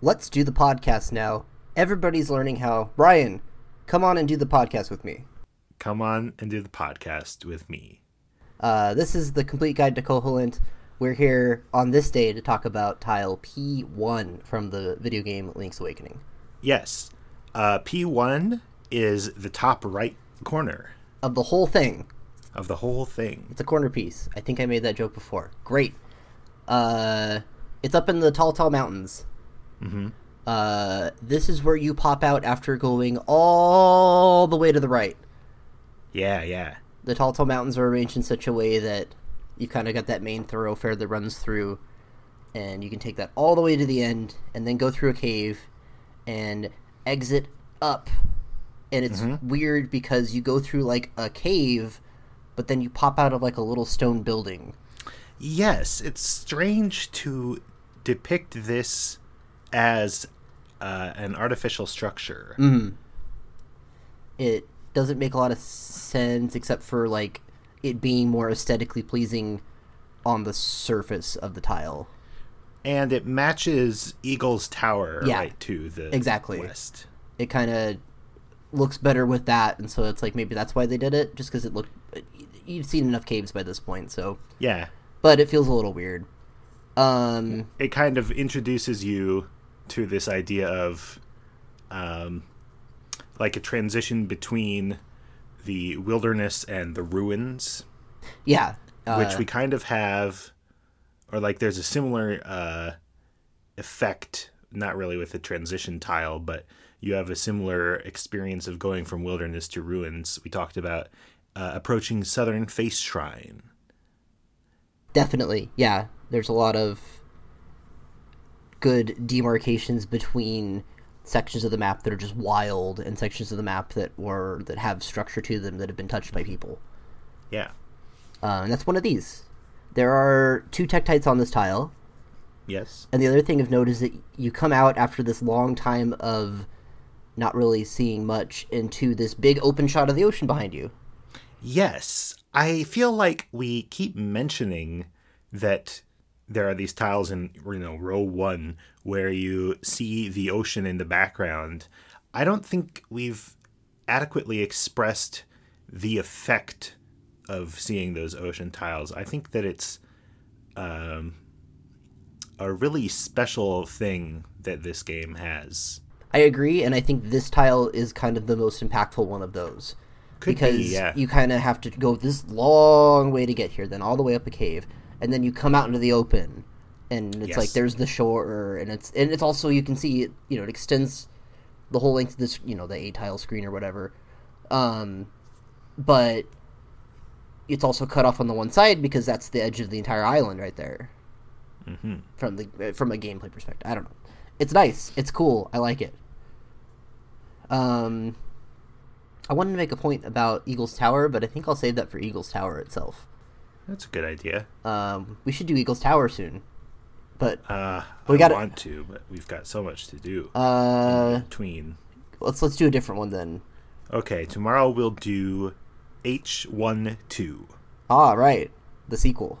let's do the podcast now. Everybody's learning how. Ryan, come on and do the podcast with me. Come on and do the podcast with me. Uh, this is the complete guide to Koholint. We're here on this day to talk about tile P1 from the video game Link's Awakening. Yes. Uh, P1 is the top right corner Of the whole thing, of the whole thing. it's a corner piece. I think I made that joke before. Great. Uh, it's up in the Tal Tal Mountains. Mm-hmm. Uh, this is where you pop out after going all the way to the right. Yeah, yeah. the Tal Tal mountains are arranged in such a way that you've kind of got that main thoroughfare that runs through and you can take that all the way to the end and then go through a cave and exit up and it's weird because you go through like a cave but then you pop out of like a little stone building Yes, it's strange to depict this as uh, an artificial structure. it doesn't make a lot of sense except for like it being more aesthetically pleasing on the surface of the tile And it matches Eagle's Tower Yeah. right to the Exactly. west. it kind of looks better with that, and so it's like maybe that's why they did it, just because it looked. You've seen enough caves by this point, so Yeah. but it feels a little weird. Um, It kind of introduces you to this idea of um, like a transition between the wilderness and the ruins. yeah, uh, which we kind of have, or like there's a similar uh, effect, not really with the transition tile, but you have a similar experience of going from wilderness to ruins. We talked about uh, approaching Southern Face Shrine. definitely, yeah. There's a lot of good demarcations between sections of the map that are just wild and sections of the map that were that have structure to them that have been touched by people. Yeah. Uh, and that's one of these. There are two tektites on this tile. Yes. And the other thing of note is that you come out after this long time of not really seeing much into this big open shot of the ocean behind you. Yes. I feel like we keep mentioning that there are these tiles in you know row 1 where you see the ocean in the background. I don't think we've adequately expressed the effect of seeing those ocean tiles. I think that it's um, a really special thing that this game has. I agree, and I think this tile is kind of the most impactful one of those. Could because be, yeah. you kind of have to go this long way to get here, then all the way up a cave, and then you come out into the open, and it's Yes. like there's the shore, and it's and it's also you can see it, you know, it extends the whole length of this, you know, the eight tile screen or whatever, um, but it's also cut off on the one side because that's the edge of the entire island right there. Mm-hmm. From the from a gameplay perspective, I don't know. It's nice. It's cool. I like it. Um, I wanted to make a point about Eagles Tower, but I think I'll save that for Eagles Tower itself. That's a good idea. Um, we should do Eagles Tower soon, but Uh, We gotta- want to, but we've got so much to do uh, between. let's let's do a different one then. Okay, tomorrow we'll do H12. Ah, right, the sequel.